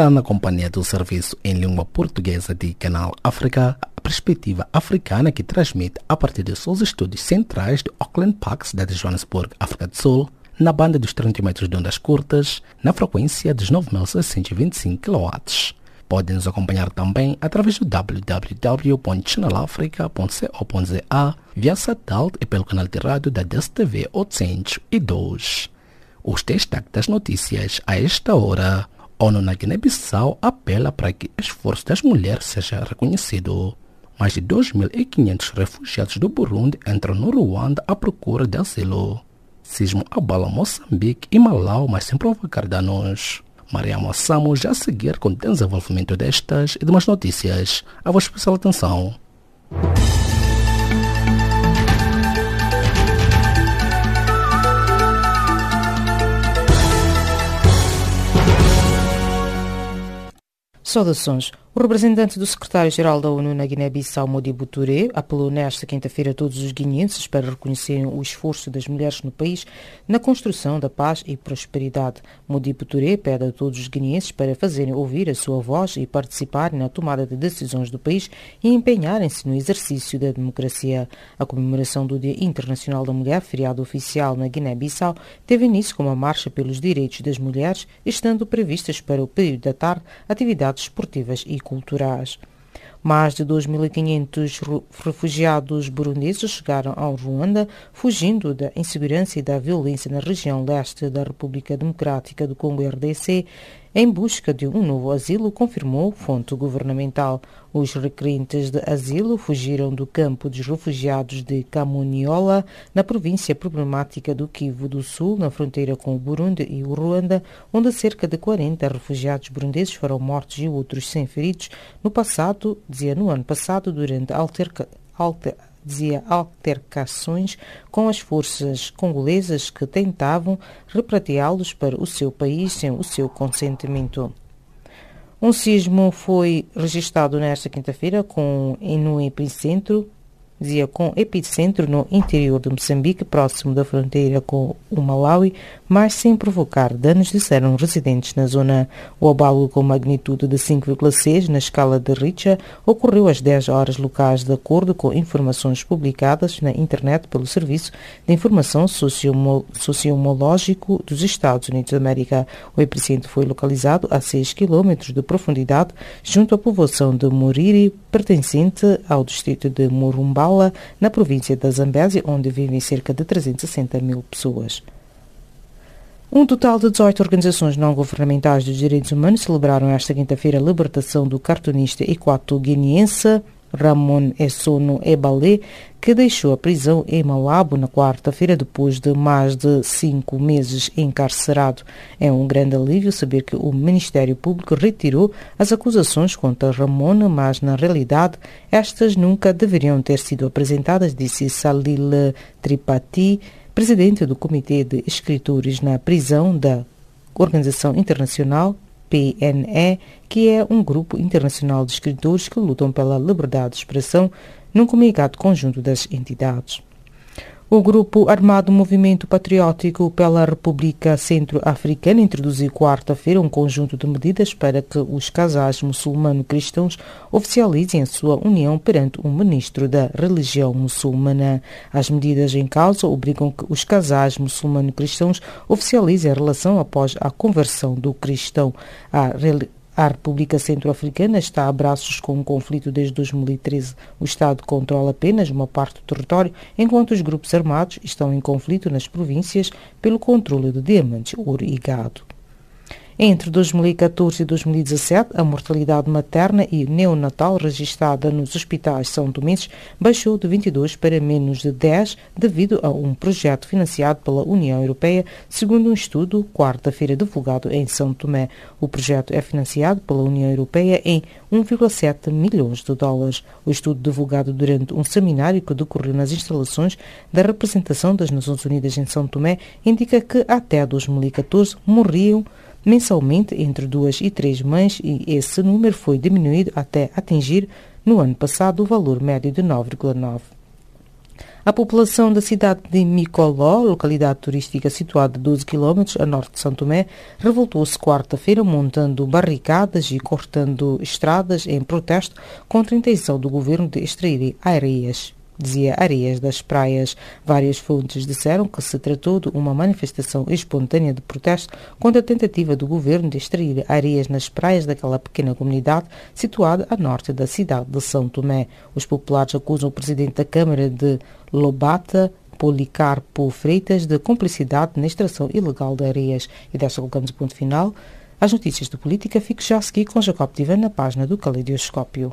está na companhia do serviço em língua portuguesa de Canal África, a perspectiva africana que transmite a partir dos seus estúdios centrais de Auckland Park, cidade de Johannesburg, África do Sul, na banda dos 30 metros de ondas curtas, na frequência dos 9.625 kW. Podem nos acompanhar também através do www.channelafrica.co.za via satélite e pelo canal de rádio da DSTV 802. Os destaques das notícias a esta hora. ONU na Guiné-Bissau apela para que o esforço das mulheres seja reconhecido. Mais de 2.500 refugiados do Burundi entram no Ruanda à procura de asilo. Sismo abala Moçambique e Malau, mas sem provocar danos. Maria Mossamo já a seguir com o desenvolvimento destas e demais notícias. A vossa especial atenção. Saudações. O representante do secretário-geral da ONU na Guiné-Bissau, Modibo Touré, apelou nesta quinta-feira a todos os guineenses para reconhecerem o esforço das mulheres no país na construção da paz e prosperidade. Modibo Touré pede a todos os guineenses para fazerem ouvir a sua voz e participarem na tomada de decisões do país e empenharem-se no exercício da democracia. A comemoração do Dia Internacional da Mulher, feriado oficial na Guiné-Bissau, teve início com uma marcha pelos direitos das mulheres, estando previstas para o período da tarde atividades esportivas e culturais. Mais de 2.500 refugiados burundeses chegaram ao Ruanda, fugindo da insegurança e da violência na região leste da República Democrática do Congo RDC, em busca de um novo asilo, confirmou fonte governamental. Os requerentes de asilo fugiram do campo dos refugiados de Camuniola, na província problemática do Kivu do Sul, na fronteira com o Burundi e o Ruanda, onde cerca de 40 refugiados burundeses foram mortos e outros sem feridos no passado, dizia no ano passado, durante alterca, alter, dizia altercações com as forças congolesas que tentavam repatriá-los para o seu país sem o seu consentimento. Um sismo foi registrado nesta quinta-feira com no epicentro dizia com epicentro no interior de Moçambique, próximo da fronteira com o Malawi, mas sem provocar danos, disseram residentes na zona. O abalo com magnitude de 5,6 na escala de Richter ocorreu às 10 horas locais, de acordo com informações publicadas na internet pelo Serviço de Informação Sociomológico dos Estados Unidos da América. O epicentro foi localizado a 6 km de profundidade, junto à povoação de Muriri, pertencente ao distrito de Morumbau, na província da Zambésia, onde vivem cerca de 360 mil pessoas. Um total de 18 organizações não governamentais dos direitos humanos celebraram esta quinta-feira a libertação do cartunista equato-guineense Ramon Essono Ebalé, que deixou a prisão em Malabo na quarta-feira depois de mais de cinco meses encarcerado. É um grande alívio saber que o Ministério Público retirou as acusações contra Ramon, mas na realidade estas nunca deveriam ter sido apresentadas, disse Salil Tripathi, presidente do Comitê de Escritores na prisão da Organização Internacional PNE, que é um grupo internacional de escritores que lutam pela liberdade de expressão, num comunicado conjunto das entidades. O grupo armado Movimento Patriótico pela República Centro-Africana introduziu quarta-feira um conjunto de medidas para que os casais muçulmano-cristãos oficializem a sua união perante um ministro da religião muçulmana. As medidas em causa obrigam que os casais muçulmano-cristãos oficializem a relação após a conversão do cristão à religião a República Centro-Africana está a braços com um conflito desde 2013. O Estado controla apenas uma parte do território, enquanto os grupos armados estão em conflito nas províncias pelo controle de diamantes, ouro e gado. Entre 2014 e 2017, a mortalidade materna e neonatal registrada nos hospitais são tomenses baixou de 22 para menos de 10 devido a um projeto financiado pela União Europeia, segundo um estudo quarta-feira divulgado em São Tomé. O projeto é financiado pela União Europeia em 1,7 milhões de dólares. O estudo divulgado durante um seminário que decorreu nas instalações da representação das Nações Unidas em São Tomé indica que até 2014 morriam mensalmente entre duas e três mães e esse número foi diminuído até atingir no ano passado o valor médio de 9,9. A população da cidade de Micoló, localidade turística situada a 12 km a norte de São Tomé, revoltou-se quarta-feira montando barricadas e cortando estradas em protesto contra a intenção do governo de extrair areias dizia Areias das Praias. Várias fontes disseram que se tratou de uma manifestação espontânea de protesto contra a tentativa do governo de extrair areias nas praias daquela pequena comunidade situada a norte da cidade de São Tomé. Os populares acusam o presidente da Câmara de Lobata, Policarpo Freitas, de cumplicidade na extração ilegal de areias. E desta colocamos o ponto final. As notícias de política fico já a seguir com Jacob Divan na página do Caleidoscópio.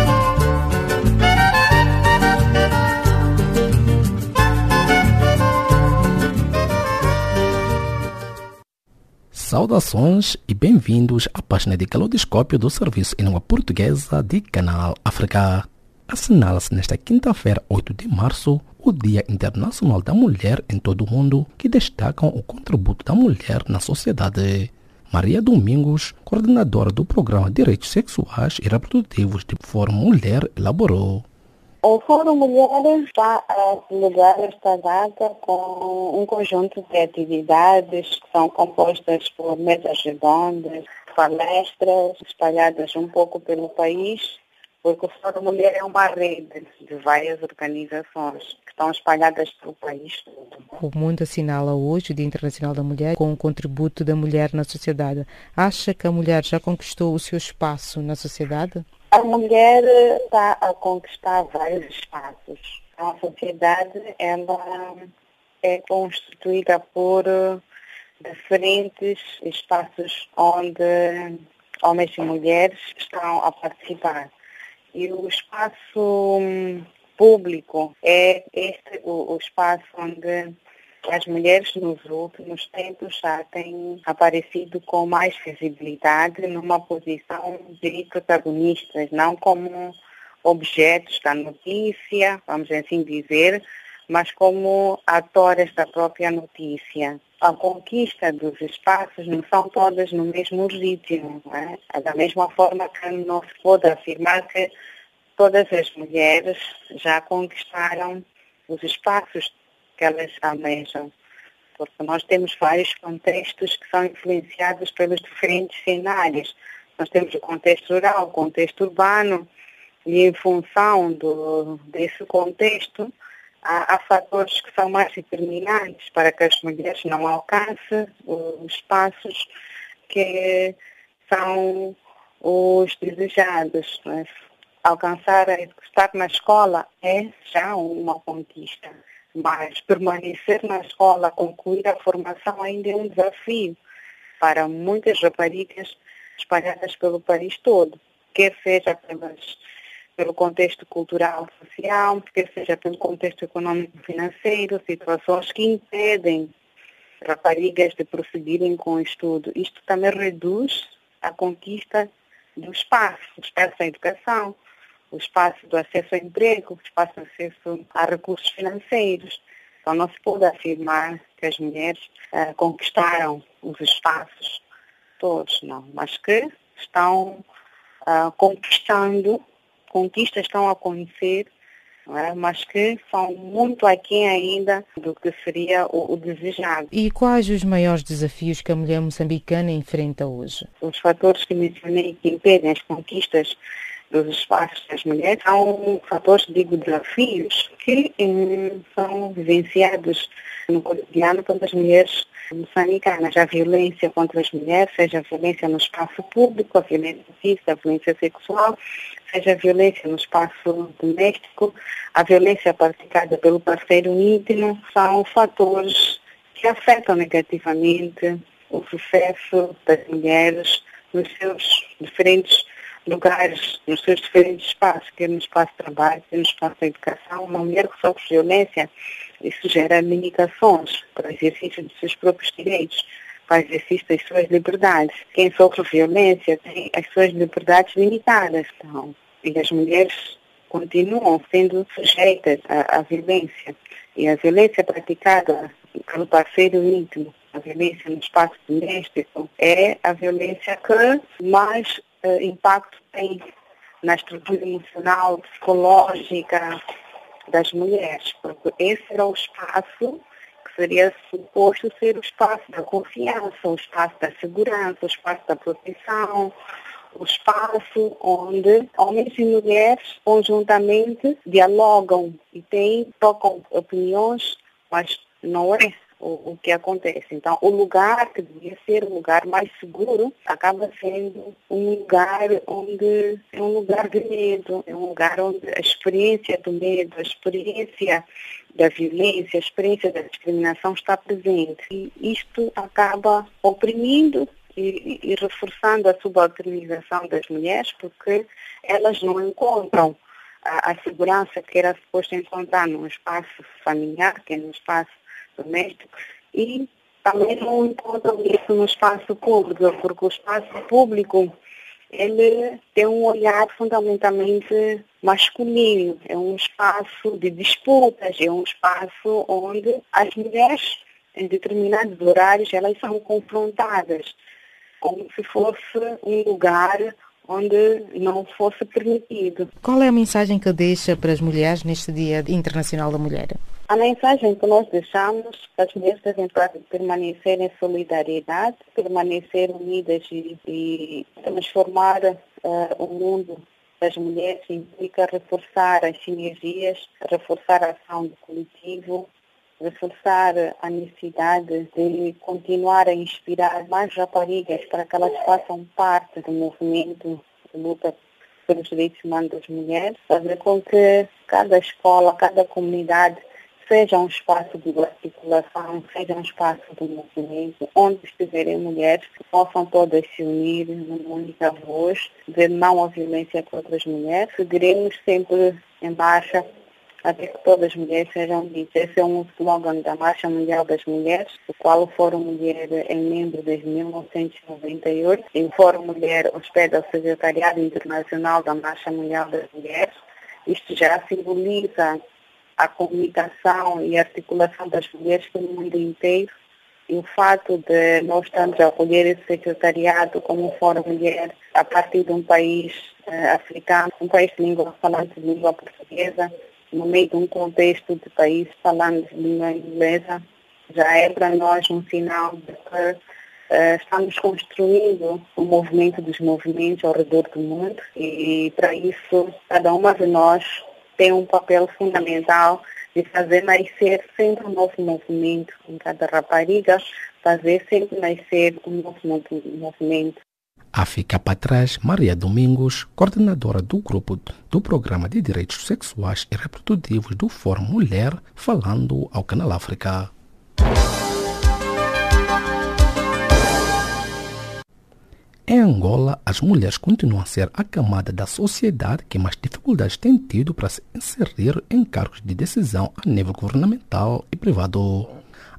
Saudações e bem-vindos à página de Calodoscópio do Serviço em Língua Portuguesa de Canal África. Assinala-se nesta quinta-feira, 8 de março, o Dia Internacional da Mulher em todo o mundo, que destacam o contributo da mulher na sociedade. Maria Domingos, coordenadora do Programa Direitos Sexuais e Reprodutivos de Fórum Mulher, elaborou. O Fórum Mulheres está a celebrar esta data com um conjunto de atividades que são compostas por mesas redondas, palestras espalhadas um pouco pelo país, porque o Fórum Mulher é uma rede de várias organizações que estão espalhadas pelo país todo. O mundo assinala hoje o Dia Internacional da Mulher com o contributo da mulher na sociedade. Acha que a mulher já conquistou o seu espaço na sociedade? A mulher está a conquistar vários espaços. A sociedade ela é constituída por diferentes espaços onde homens e mulheres estão a participar. E o espaço público é este o, o espaço onde as mulheres nos últimos tempos já têm aparecido com mais visibilidade numa posição de protagonistas, não como objetos da notícia, vamos assim dizer, mas como atores da própria notícia. A conquista dos espaços não são todas no mesmo ritmo. É? Da mesma forma que não se pode afirmar que todas as mulheres já conquistaram os espaços que elas almejam. Porque nós temos vários contextos que são influenciados pelos diferentes cenários. Nós temos o contexto rural, o contexto urbano, e em função do, desse contexto, há, há, fatores que são mais determinantes para que as mulheres não alcancem os espaços que são os desejados. Né? Alcançar, estar na escola é já uma conquista. Mas permanecer na escola, concluir a formação ainda é um desafio para muitas raparigas espalhadas pelo país todo, quer seja pelas, pelo contexto cultural social, quer seja pelo contexto econômico financeiro, situações que impedem raparigas de prosseguirem com o estudo. Isto também reduz a conquista do espaço, espaço da educação, o espaço do acesso ao emprego, o espaço do acesso a recursos financeiros. Então não se pode afirmar que as mulheres uh, conquistaram os espaços todos, não, mas que estão uh, conquistando, conquistas estão a acontecer, é? mas que são muito aquém ainda do que seria o, o desejado. E quais os maiores desafios que a mulher moçambicana enfrenta hoje? Os fatores que mencionei que impedem as conquistas dos espaços das mulheres, são fatores, digo, desafios que hum, são vivenciados no cotidiano pelas mulheres moçambicanas. A violência contra as mulheres, seja a violência no espaço público, a violência física, a violência sexual, seja a violência no espaço doméstico, a violência praticada pelo parceiro íntimo, são fatores que afetam negativamente o sucesso das mulheres nos seus diferentes lugares, nos seus diferentes espaços, quer no espaço de trabalho, quer no espaço de educação, uma mulher que sofre violência, isso gera limitações para o exercício dos seus próprios direitos, para o exercício das suas liberdades. Quem sofre violência tem as suas liberdades limitadas. Então, e as mulheres continuam sendo sujeitas à, à violência. E a violência praticada pelo parceiro íntimo, a violência no espaço doméstico, é a violência que mais uh, impacto tem na estrutura emocional, psicológica das mulheres, porque esse era o espaço que seria suposto ser o espaço da confiança, o espaço da segurança, o espaço da proteção, o espaço onde homens e mulheres conjuntamente dialogam e têm, tocam opiniões, mas não é o, o, que acontece. Então, o lugar que devia ser um lugar mais seguro acaba sendo um lugar onde é um lugar de medo, é um lugar onde a experiência do medo, a experiência da violência, a experiência da discriminação está presente. E isto acaba oprimindo e, e, reforçando a subalternização das mulheres, porque elas não encontram a, a segurança que era suposto encontrar num espaço familiar, que é no espaço doméstico, e também não encontram isso no espaço público, porque o espaço público ele tem um olhar fundamentalmente masculino, é um espaço de disputas, é um espaço onde as mulheres em determinados horários elas são confrontadas como se fosse um lugar onde não fosse permitido. Qual é a mensagem que deixa para as mulheres neste Dia Internacional da Mulher? A mensagem que nós deixamos para as mulheres devem permanecer em solidariedade, permanecer unidas e, e transformar uh, o mundo das mulheres implica reforçar as sinergias, reforçar a ação do coletivo, reforçar a necessidade de continuar a inspirar mais raparigas para que elas façam parte do movimento de luta pelos direitos humanos das mulheres, fazer com que cada escola, cada comunidade seja um espaço de articulação, seja um espaço de movimento, onde estiverem mulheres que possam todas se unir numa única voz, dizer não à violência contra as mulheres. Seguiremos sempre em marcha até que todas as mulheres sejam ditas. Esse é um slogan da Marcha Mundial das Mulheres, do qual o Fórum Mulher é membro desde 1998. E o Fórum Mulher hospeda o Secretariado Internacional da Marcha Mundial das Mulheres. Isto já simboliza a comunicação e a articulação das mulheres pelo mundo inteiro. E o fato de nós estarmos a acolher esse secretariado como um fórum mulher a partir de um país eh, africano, um país de língua falante de língua portuguesa, no meio de um contexto de país falando de língua inglesa, já é para nós um sinal de que uh, estamos construindo o movimento dos movimentos ao redor do mundo e para isso cada uma de nós tem um papel fundamental de fazer nascer sempre um novo movimento em cada rapariga, fazer sempre nascer um novo movimento. A fica para trás Maria Domingos, coordenadora do grupo do Programa de Direitos Sexuais e Reprodutivos do Fórum Mulher, falando ao Canal África. Em Angola, as mulheres continuam a ser a camada da sociedade que mais dificuldades tem tido para se inserir em cargos de decisão a nível governamental e privado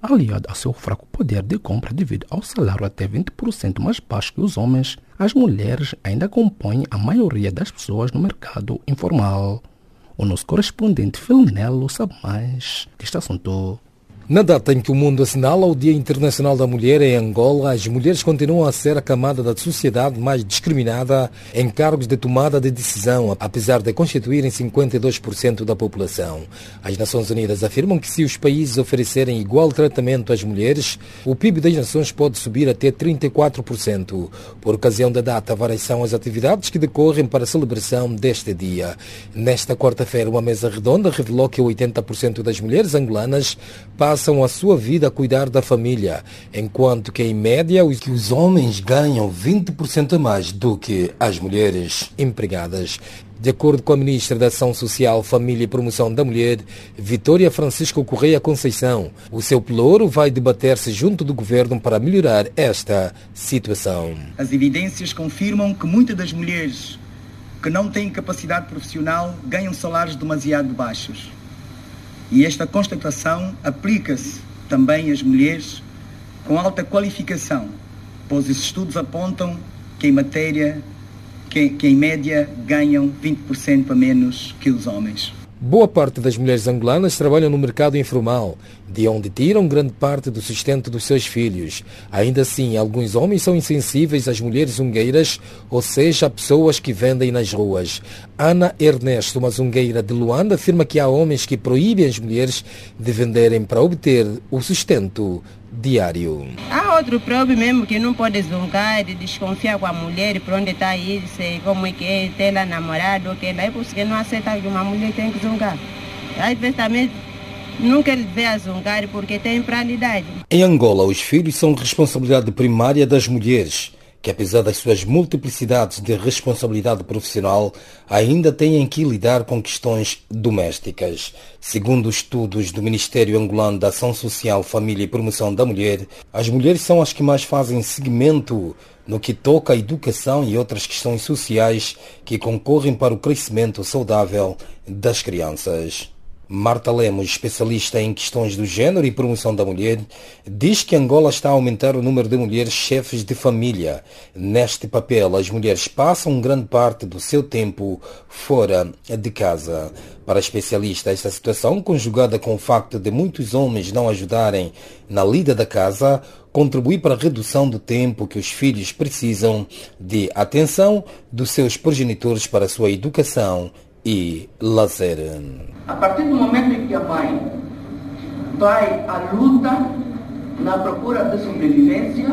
aliado ao seu fraco poder de compra devido ao salário até 20% mais baixo que os homens, as mulheres ainda compõem a maioria das pessoas no mercado informal. O nosso correspondente Filnelo sabe mais deste assunto. Na data em que o mundo assinala o Dia Internacional da Mulher em Angola, as mulheres continuam a ser a camada da sociedade mais discriminada em cargos de tomada de decisão, apesar de constituírem 52% da população. As Nações Unidas afirmam que se os países oferecerem igual tratamento às mulheres, o PIB das nações pode subir até 34%. Por ocasião da data, várias são as atividades que decorrem para a celebração deste dia. Nesta quarta-feira, uma mesa redonda revelou que 80% das mulheres angolanas passam passam a sua vida a cuidar da família, enquanto que, em média, os, que os homens ganham 20% a mais do que as mulheres empregadas. De acordo com a Ministra da Ação Social, Família e Promoção da Mulher, Vitória Francisco Correia Conceição, o seu pelouro vai debater-se junto do governo para melhorar esta situação. As evidências confirmam que muitas das mulheres que não têm capacidade profissional ganham salários demasiado baixos. E esta constatação aplica-se também às mulheres com alta qualificação, pois os estudos apontam que em matéria, que, que em média ganham 20% a menos que os homens. Boa parte das mulheres angolanas trabalham no mercado informal, de onde tiram grande parte do sustento dos seus filhos. Ainda assim, alguns homens são insensíveis às mulheres zungueiras, ou seja, a pessoas que vendem nas ruas. Ana Ernesto, uma zungueira de Luanda, afirma que há homens que proíbem as mulheres de venderem para obter o sustento diário. Há outro próprio mesmo que não pode zungar, desconfiar com a mulher, para onde está ir, se como é que é, ter lá namorado, que lá, é porque não aceita que uma mulher tem que zungar. Às vezes também nunca ele vê a zungar porque tem prioridade. Em Angola, os filhos são responsabilidade primária das mulheres que apesar das suas multiplicidades de responsabilidade profissional, ainda têm que lidar com questões domésticas. Segundo estudos do Ministério Angolano da Ação Social, Família e Promoção da Mulher, as mulheres são as que mais fazem seguimento no que toca à educação e outras questões sociais que concorrem para o crescimento saudável das crianças. Marta Lemos, especialista em questões do género e promoção da mulher, diz que Angola está a aumentar o número de mulheres chefes de família. Neste papel, as mulheres passam grande parte do seu tempo fora de casa. Para a especialista, esta situação, conjugada com o facto de muitos homens não ajudarem na lida da casa, contribui para a redução do tempo que os filhos precisam de atenção dos seus progenitores para a sua educação e lazer. A partir do momento em que a mãe vai à luta na procura de sobrevivência,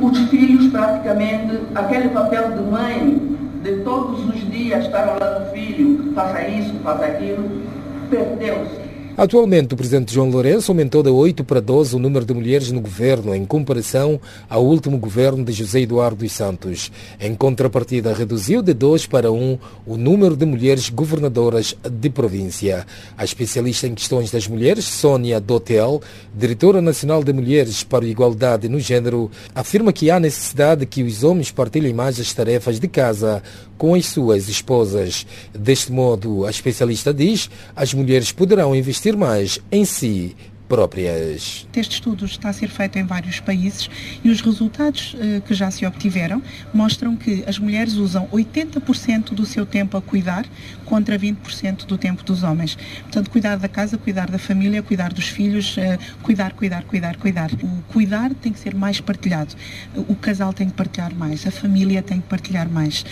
os filhos praticamente, aquele papel de mãe, de todos os dias estar ao lado do filho, faça isso, faça aquilo, perdeu-se. Atualmente, o presidente João Lourenço aumentou de 8 para 12 o número de mulheres no governo, em comparação ao último governo de José Eduardo dos Santos. Em contrapartida, reduziu de 2 para 1 o número de mulheres governadoras de província. A especialista em questões das mulheres, Sônia Dotel, diretora nacional de Mulheres para a Igualdade no Gênero, afirma que há necessidade que os homens partilhem mais as tarefas de casa com as suas esposas. Deste modo, a especialista diz, as mulheres poderão investir mais em si próprias. Este estudo está a ser feito em vários países e os resultados eh, que já se obtiveram mostram que as mulheres usam 80% do seu tempo a cuidar contra 20% do tempo dos homens. Portanto, cuidar da casa, cuidar da família, cuidar dos filhos, eh, cuidar, cuidar, cuidar, cuidar. O cuidar tem que ser mais partilhado. O casal tem que partilhar mais, a família tem que partilhar mais.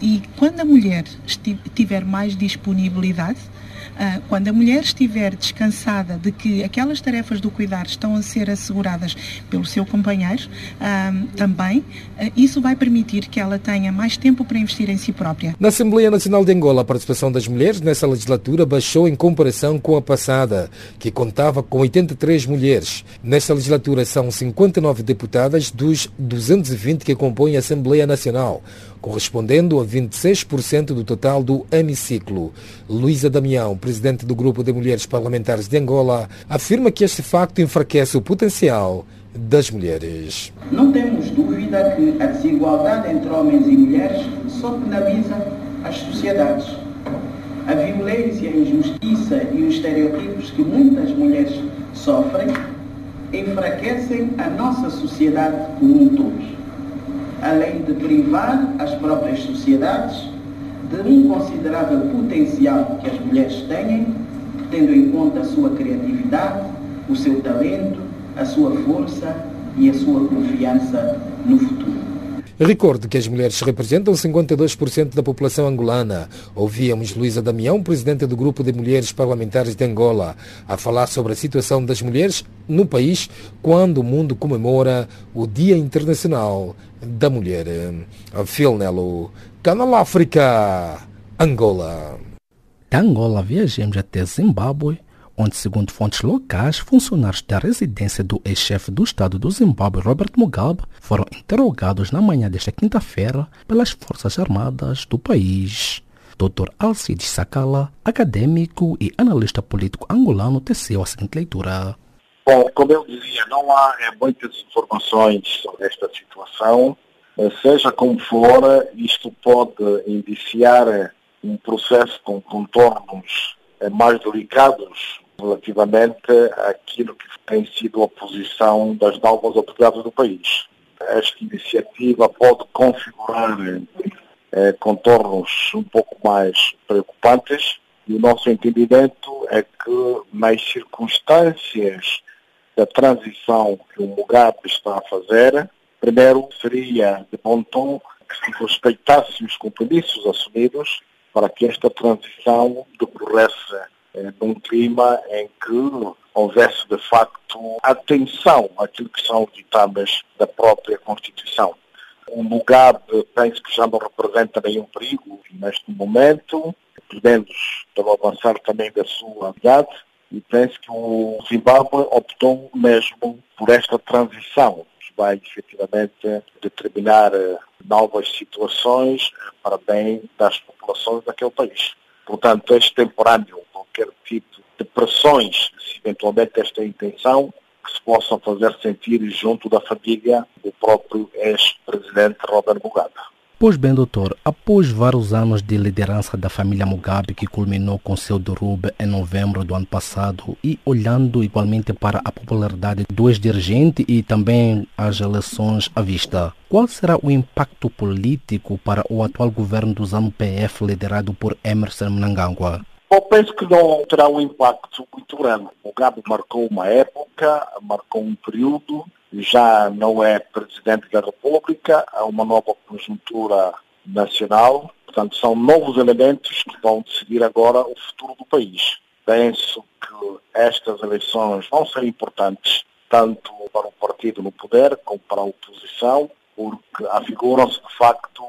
e quando a mulher tiver mais disponibilidade, quando a mulher estiver descansada de que aquelas tarefas do cuidar estão a ser asseguradas pelo seu companheiro ah, também, ah, isso vai permitir que ela tenha mais tempo para investir em si própria. Na Assembleia Nacional de Angola, a participação das mulheres nessa legislatura baixou em comparação com a passada, que contava com 83 mulheres. Nesta legislatura são 59 deputadas dos 220 que compõem a Assembleia Nacional correspondendo a 26% do total do hemiciclo. Luísa Damião, presidente do Grupo de Mulheres Parlamentares de Angola, afirma que este facto enfraquece o potencial das mulheres. Não temos dúvida que a desigualdade entre homens e mulheres só penaliza as sociedades. A violência, a injustiça e os estereotipos que muitas mulheres sofrem enfraquecem a nossa sociedade como um todo além de privar as próprias sociedades de um considerável potencial que as mulheres têm, tendo em conta a sua criatividade, o seu talento, a sua força e a sua confiança no futuro. Recordo que as mulheres representam 52% da população angolana. Ouvíamos Luísa Damião, presidente do Grupo de Mulheres Parlamentares de Angola, a falar sobre a situação das mulheres no país quando o mundo comemora o Dia Internacional da Mulher. Phil Nelo, Canal África, Angola. Da Angola viajamos até Zimbábue onde, segundo fontes locais, funcionários da residência do ex-chefe do Estado do Zimbábue, Robert Mugabe, foram interrogados na manhã desta quinta-feira pelas Forças Armadas do país. Dr. Alcides Sakala, acadêmico e analista político angolano, teceu a seguinte leitura. Bom, como eu dizia, não há é, muitas informações sobre esta situação. Seja como for, isto pode indiciar um processo com contornos mais delicados relativamente àquilo que tem sido a posição das novas autoridades do país. Esta iniciativa pode configurar eh, contornos um pouco mais preocupantes e o nosso entendimento é que nas circunstâncias da transição que o Mugabe está a fazer, primeiro seria de bom tom que se respeitassem os compromissos assumidos para que esta transição decorresse eh, num clima em que houvesse de facto atenção àquilo que são ditames da própria Constituição. O Mugabe penso que já não representa nenhum perigo neste momento, podemos avançar também da sua idade, e penso que o Zimbábue optou mesmo por esta transição, que vai efetivamente determinar eh, novas situações eh, para bem das populações daquele país. Portanto, este temporâneo, qualquer tipo de pressões, se eventualmente esta intenção, que se possam fazer sentir junto da família do próprio ex-presidente Robert Mugabe. Pois bem, doutor, após vários anos de liderança da família Mugabe, que culminou com seu derrube em novembro do ano passado, e olhando igualmente para a popularidade do ex-dirigente e também as eleições à vista, qual será o impacto político para o atual governo do ZANU-PF liderado por Emerson Mnangagwa? Eu penso que não terá um impacto muito grande. Mugabe marcou uma época, marcou um período, já não é Presidente da República, há uma nova conjuntura nacional, portanto são novos elementos que vão decidir agora o futuro do país. Penso que estas eleições vão ser importantes, tanto para o partido no poder como para a oposição, porque afiguram-se de facto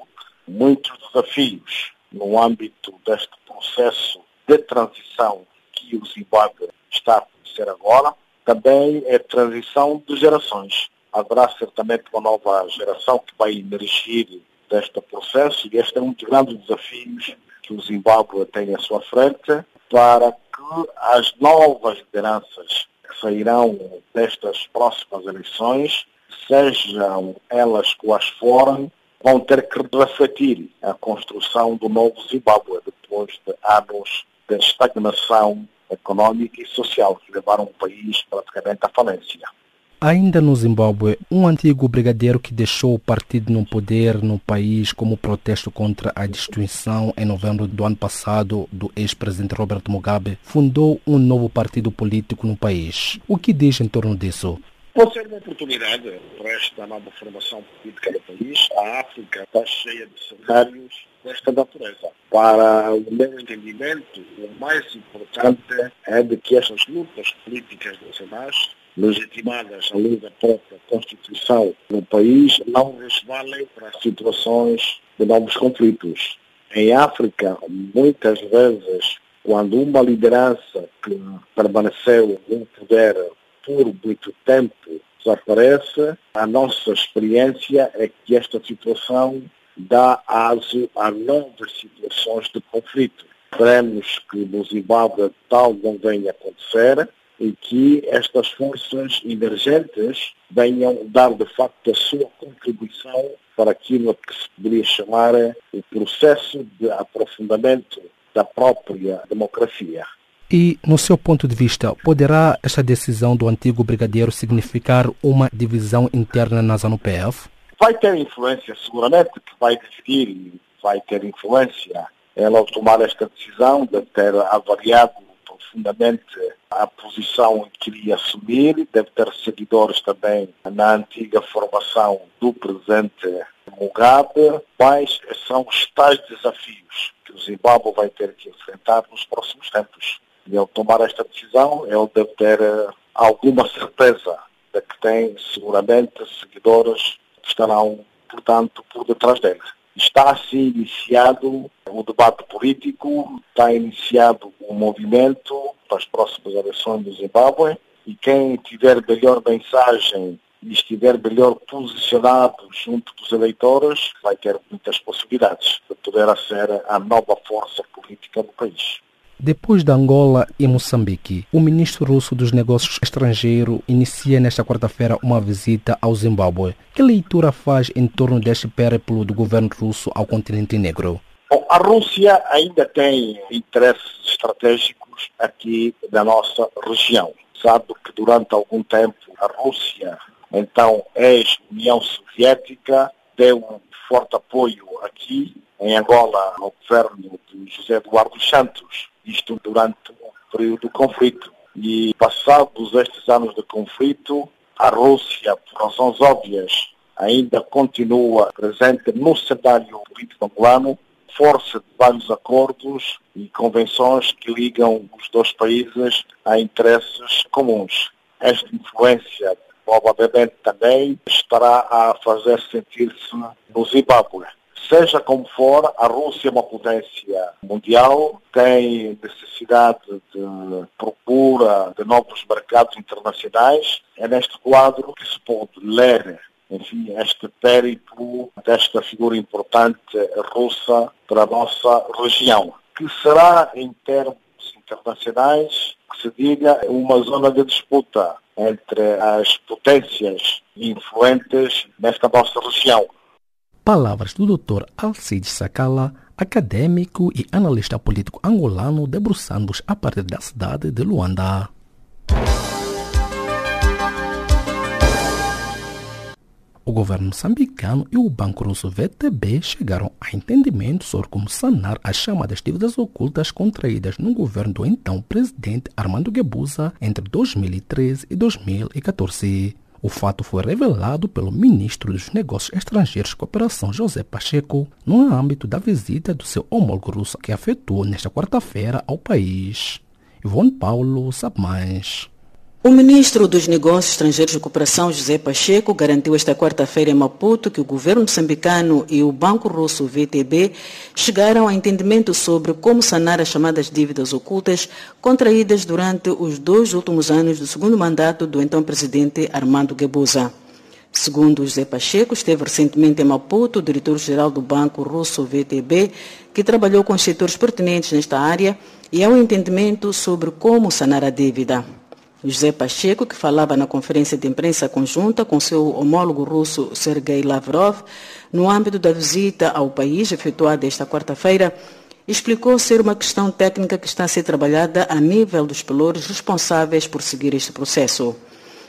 muitos desafios no âmbito deste processo de transição que o Zimbábue está a conhecer agora também é transição de gerações. Haverá certamente uma nova geração que vai emergir deste processo e este é um dos grandes desafios que o Zimbábue tem à sua frente para que as novas lideranças que sairão destas próximas eleições, sejam elas quais forem, vão ter que refletir a construção do novo Zimbábue depois de anos de estagnação económica e social que levaram o país praticamente à falência. Ainda no Zimbábue, um antigo brigadeiro que deixou o partido no poder no país como protesto contra a destruição em novembro do ano passado do ex-presidente Roberto Mugabe fundou um novo partido político no país. O que diz em torno disso? Pode ser uma oportunidade para esta nova formação política do país. A África está cheia de cenários desta natureza. Para o meu entendimento, o mais importante é de que estas lutas políticas nacionais, legitimadas à luz da própria Constituição no país, não resvalem para situações de novos conflitos. Em África, muitas vezes, quando uma liderança que permaneceu no poder por muito tempo desaparece, a nossa experiência é que esta situação dá aso a novas situações de conflito. Esperemos que no Zimbábue tal não venha acontecer e que estas forças emergentes venham dar de facto a sua contribuição para aquilo que se poderia chamar o processo de aprofundamento da própria democracia. E, no seu ponto de vista, poderá esta decisão do antigo brigadeiro significar uma divisão interna na ZANU-PF? Vai ter influência, seguramente, que vai decidir e vai ter influência. Ela, ao tomar esta decisão, deve ter avaliado profundamente a posição que iria assumir, deve ter seguidores também na antiga formação do presidente Mugabe. Quais são os tais desafios que o Zimbábue vai ter que enfrentar nos próximos tempos? E ao tomar esta decisão, ele deve ter eh, alguma certeza de que tem seguramente seguidores estarão, portanto, por detrás dele. Está assim iniciado o debate político, está iniciado o movimento para as próximas eleições do Zimbábue e quem tiver melhor mensagem e estiver melhor posicionado junto dos eleitores, vai ter muitas possibilidades de poder ser a nova força política do país. Depois de Angola e Moçambique, o ministro russo dos Negócios Estrangeiros inicia nesta quarta-feira uma visita ao Zimbábue. Que leitura faz em torno deste périplo do governo russo ao continente negro? Bom, a Rússia ainda tem interesses estratégicos aqui na nossa região. Sabe que durante algum tempo a Rússia, então ex-União Soviética, deu um forte apoio aqui em Angola ao governo de José Eduardo Santos isto durante o período do conflito. E passados estes anos de conflito, a Rússia, por razões óbvias, ainda continua presente no cenário político angolano, força de vários acordos e convenções que ligam os dois países a interesses comuns. Esta influência provavelmente também estará a fazer sentir-se no Zimbábue. Seja como for, a Rússia é uma potência mundial, tem necessidade de procura de novos mercados internacionais. É neste quadro que se pode ler enfim, este périplo desta figura importante russa para a nossa região, que será, em termos internacionais, que se diga uma zona de disputa entre as potências influentes nesta nossa região. Palavras do Dr. Alcides Sacala, acadêmico e analista político angolano debruçando-os a partir da cidade de Luanda. O governo moçambicano e o banco russo VTB chegaram a entendimento sobre como sanar as chamadas dívidas ocultas contraídas no governo do então presidente Armando Guebuza entre 2013 e 2014. O fato foi revelado pelo ministro dos Negócios Estrangeiros e Cooperação, José Pacheco, no âmbito da visita do seu homólogo russo que afetou nesta quarta-feira ao país. Ivone Paulo sabe mais. O ministro dos Negócios Estrangeiros e Cooperação, José Pacheco, garantiu esta quarta-feira em Maputo que o governo moçambicano e o banco russo VTB chegaram a entendimento sobre como sanar as chamadas dívidas ocultas contraídas durante os dois últimos anos do segundo mandato do então presidente Armando Guebuza. Segundo José Pacheco, esteve recentemente em Maputo, o diretor-geral do banco russo VTB, que trabalhou com os setores pertinentes nesta área e há um entendimento sobre como sanar a dívida. José Pacheco, que falava na conferência de imprensa conjunta com seu homólogo russo Sergei Lavrov, no âmbito da visita ao país efetuada esta quarta-feira, explicou ser uma questão técnica que está a ser trabalhada a nível dos pelouros responsáveis por seguir este processo.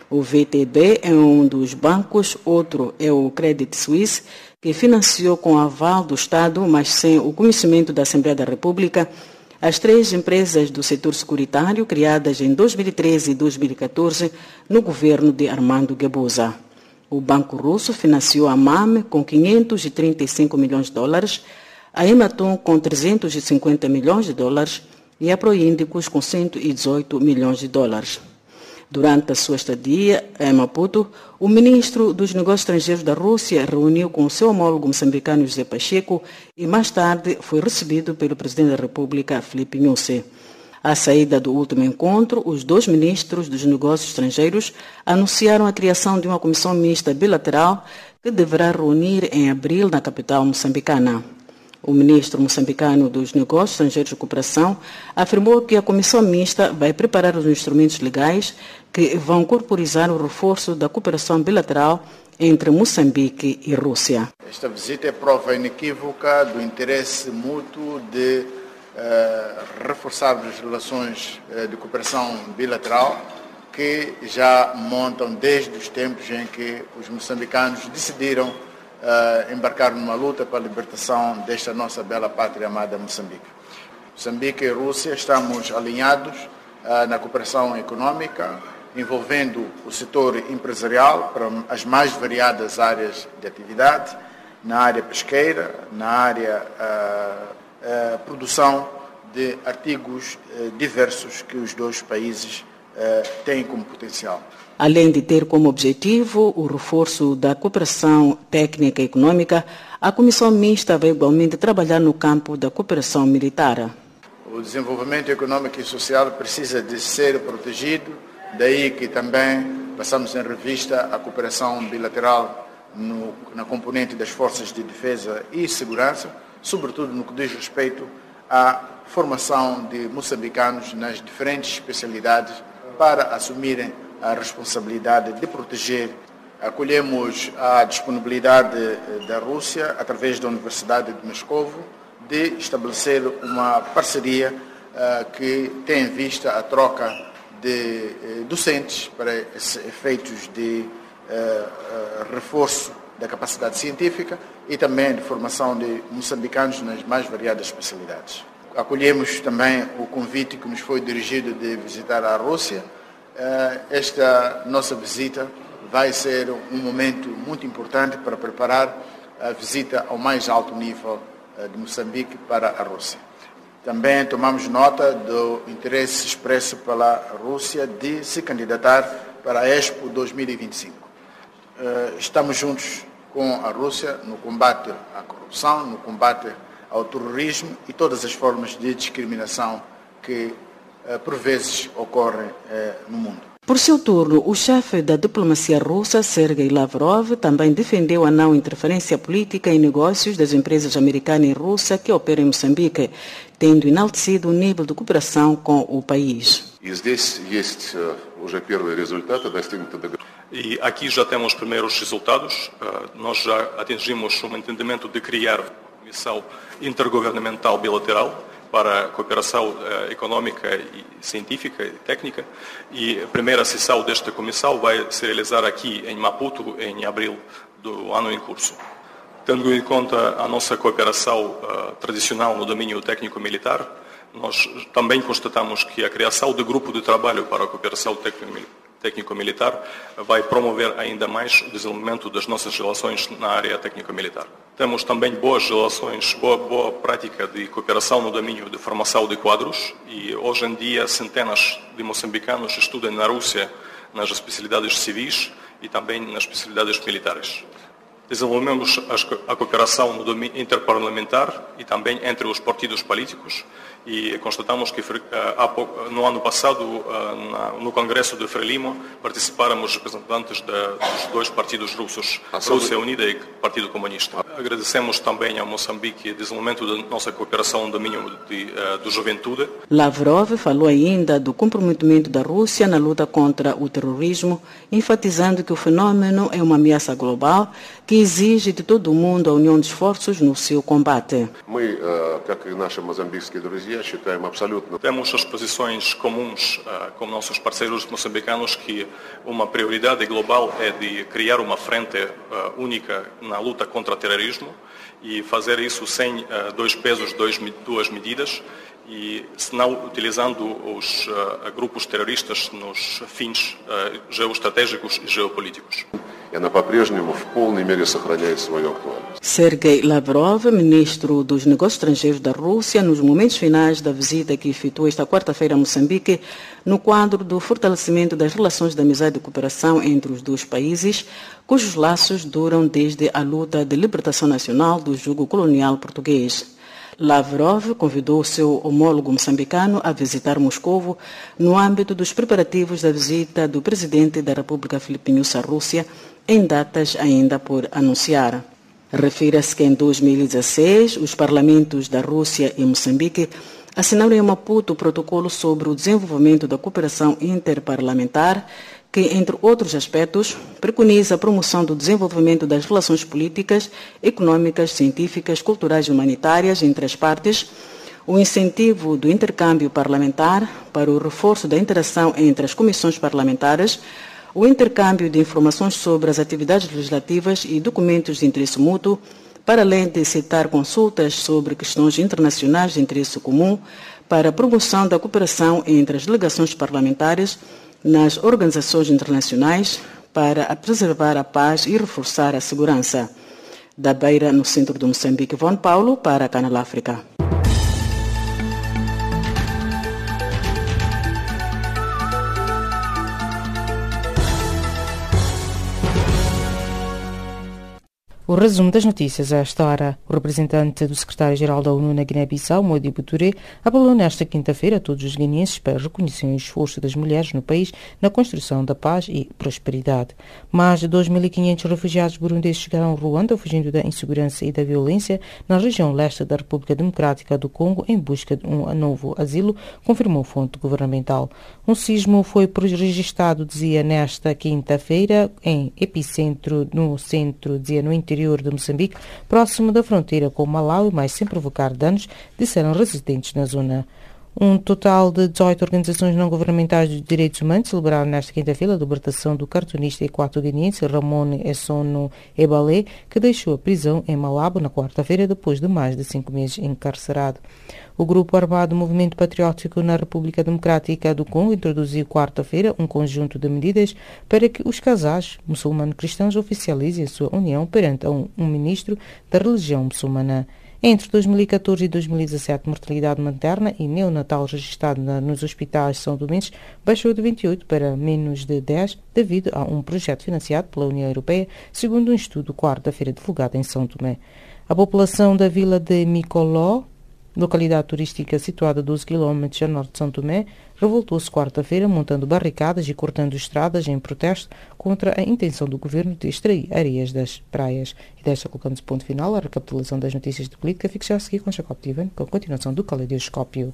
O VTB é um dos bancos, outro é o Credit Suisse, que financiou com aval do Estado, mas sem o conhecimento da Assembleia da República, as três empresas do setor securitário criadas em 2013 e 2014 no governo de Armando Guebuza. O Banco Russo financiou a MAM com 535 milhões de dólares, a Ematum com 350 milhões de dólares e a Proíndicos com 118 milhões de dólares. Durante a sua estadia em Maputo, o ministro dos Negócios Estrangeiros da Rússia reuniu com o seu homólogo moçambicano José Pacheco e mais tarde foi recebido pelo presidente da República, Filipe Nyusi. À saída do último encontro, os dois ministros dos Negócios Estrangeiros anunciaram a criação de uma comissão mista bilateral que deverá reunir em abril na capital moçambicana. O ministro moçambicano dos Negócios Estrangeiros e Cooperação afirmou que a comissão mista vai preparar os instrumentos legais que vão corporizar o reforço da cooperação bilateral entre Moçambique e Rússia. Esta visita é prova inequívoca do interesse mútuo de uh, reforçar as relações uh, de cooperação bilateral que já montam desde os tempos em que os moçambicanos decidiram uh, embarcar numa luta para a libertação desta nossa bela pátria amada Moçambique. Moçambique e Rússia estamos alinhados na cooperação econômica, envolvendo o setor empresarial para as mais variadas áreas de atividade, na área pesqueira, na área uh, uh, produção de artigos uh, diversos que os dois países têm como potencial. Além de ter como objetivo o reforço da cooperação técnica e econômica, a Comissão Mista vai igualmente trabalhar no campo da cooperação militar. O desenvolvimento econômico e social precisa de ser protegido Daí que também passamos em revista a cooperação bilateral no, na componente das forças de defesa e segurança, sobretudo no que diz respeito à formação de moçambicanos nas diferentes especialidades para assumirem a responsabilidade de proteger. Acolhemos a disponibilidade da Rússia, através da Universidade de Moscovo, de estabelecer uma parceria uh, que tem em vista a troca de uh, docentes para efeitos de reforço da capacidade científica e também de formação de moçambicanos nas mais variadas especialidades. Acolhemos também o convite que nos foi dirigido de visitar a Rússia. Esta nossa visita vai ser um momento muito importante para preparar a visita ao mais alto nível de Moçambique para a Rússia. Também tomamos nota do interesse expresso pela Rússia de se candidatar para a Expo 2025. Estamos juntos com a Rússia no combate à corrupção, no combate ao terrorismo e todas as formas de discriminação que, por vezes, ocorrem no mundo. Por seu turno, o chefe da diplomacia russa, Sergei Lavrov, também defendeu a não interferência política em negócios das empresas americanas e russas que operam em Moçambique, tendo enaltecido o nível de cooperação com o país. E aqui já temos primeiros resultados. Nós já atingimos um entendimento de criar uma comissão intergovernamental bilateral para cooperação econômica e científica e técnica. E a primeira sessão desta comissão vai se realizar aqui em Maputo em abril do ano em curso. Tendo em conta a nossa cooperação tradicional no domínio técnico-militar, nós também constatamos que a criação de grupo de trabalho para a cooperação técnico-militar vai promover ainda mais o desenvolvimento das nossas relações na área técnico-militar. Temos também boas relações, boa, boa prática de cooperação no domínio de formação de quadros e hoje em dia centenas de moçambicanos estudam na Rússia nas especialidades civis e também nas especialidades militares. Desenvolvemos a cooperação no domínio interparlamentar e também entre os partidos políticos e constatamos que no ano passado no Congresso de Frelimo participáramos representantes dos dois partidos russos, Rússia Unida e Partido Comunista. Agradecemos também a Moçambique o desenvolvimento da nossa cooperação no domínio de, de juventude. Lavrov falou ainda do comprometimento da Rússia na luta contra o terrorismo, enfatizando que o fenômeno é uma ameaça global que exige de todo o mundo a união de esforços no seu combate. Мы, как и наши мозамбикские друзья, считаем абсолютно... Temos as posições comuns com nossos parceiros moçambicanos que uma prioridade global é de criar uma frente única na luta contra o terrorismo e fazer isso sem dois pesos, dois, duas medidas e não utilizando os grupos terroristas nos fins geoestratégicos e geopolíticos И она по-прежнему в полной мере сохраняет свою актуальность. Sergei Lavrov, ministro dos Negócios Estrangeiros da Rússia, nos momentos finais da visita que efetuou esta quarta-feira a Moçambique, no quadro do fortalecimento das relações de amizade e cooperação entre os dois países, cujos laços duram desde a luta de libertação nacional do jugo colonial português. Lavrov convidou o seu homólogo moçambicano a visitar Moscovo no âmbito dos preparativos da visita do presidente da República Filipinhos à Rússia, em datas ainda por anunciar. Refira-se que em 2016 os parlamentos da Rússia e Moçambique assinaram em Maputo o protocolo sobre o desenvolvimento da cooperação interparlamentar que, entre outros aspectos, preconiza a promoção do desenvolvimento das relações políticas, econômicas, científicas, culturais e humanitárias entre as partes, o incentivo do intercâmbio parlamentar para o reforço da interação entre as comissões parlamentares, o intercâmbio de informações sobre as atividades legislativas e documentos de interesse mútuo, para além de citar consultas sobre questões internacionais de interesse comum, para a promoção da cooperação entre as delegações parlamentares nas organizações internacionais para preservar a paz e reforçar a segurança. Da Beira, no centro de Moçambique, Von Paulo, para Canal África. O resumo das notícias a esta hora. O representante do secretário-geral da ONU na Guiné-Bissau, Modi Boutouré, apelou nesta quinta-feira a todos os guineenses para reconhecerem o esforço das mulheres no país na construção da paz e prosperidade. Mais de 2.500 refugiados burundeses chegaram a Ruanda fugindo da insegurança e da violência na região leste da República Democrática do Congo em busca de um novo asilo, confirmou fonte governamental. Um sismo foi registrado, dizia, nesta quinta-feira em epicentro no centro, dizia, no interior de Moçambique, próximo da fronteira com Malawi, mas sem provocar danos, disseram residentes na zona. Um total de 18 organizações não governamentais de direitos humanos celebraram nesta quinta-feira a libertação do cartunista equatorianiense Ramon Essono Ebalé, que deixou a prisão em Malabo na quarta-feira depois de mais de cinco meses encarcerado. O grupo armado Movimento Patriótico na República Democrática do Congo introduziu quarta-feira um conjunto de medidas para que os casais muçulmano-cristãos oficializem sua união perante um ministro da religião muçulmana. Entre 2014 e 2017, a mortalidade materna e neonatal registrada nos hospitais São Domingos baixou de 28 para menos de 10 devido a um projeto financiado pela União Europeia, segundo um estudo quarta-feira divulgado em São Tomé. A população da vila de Micoló, localidade turística situada a 12 km a norte de São Tomé, revoltou-se quarta-feira montando barricadas e cortando estradas em protesto contra a intenção do governo de extrair areias das praias. E desta colocamos ponto final à recapitulação das notícias de política. Fique já a seguir com Jacob Tivan, com a continuação do Caleidoscópio.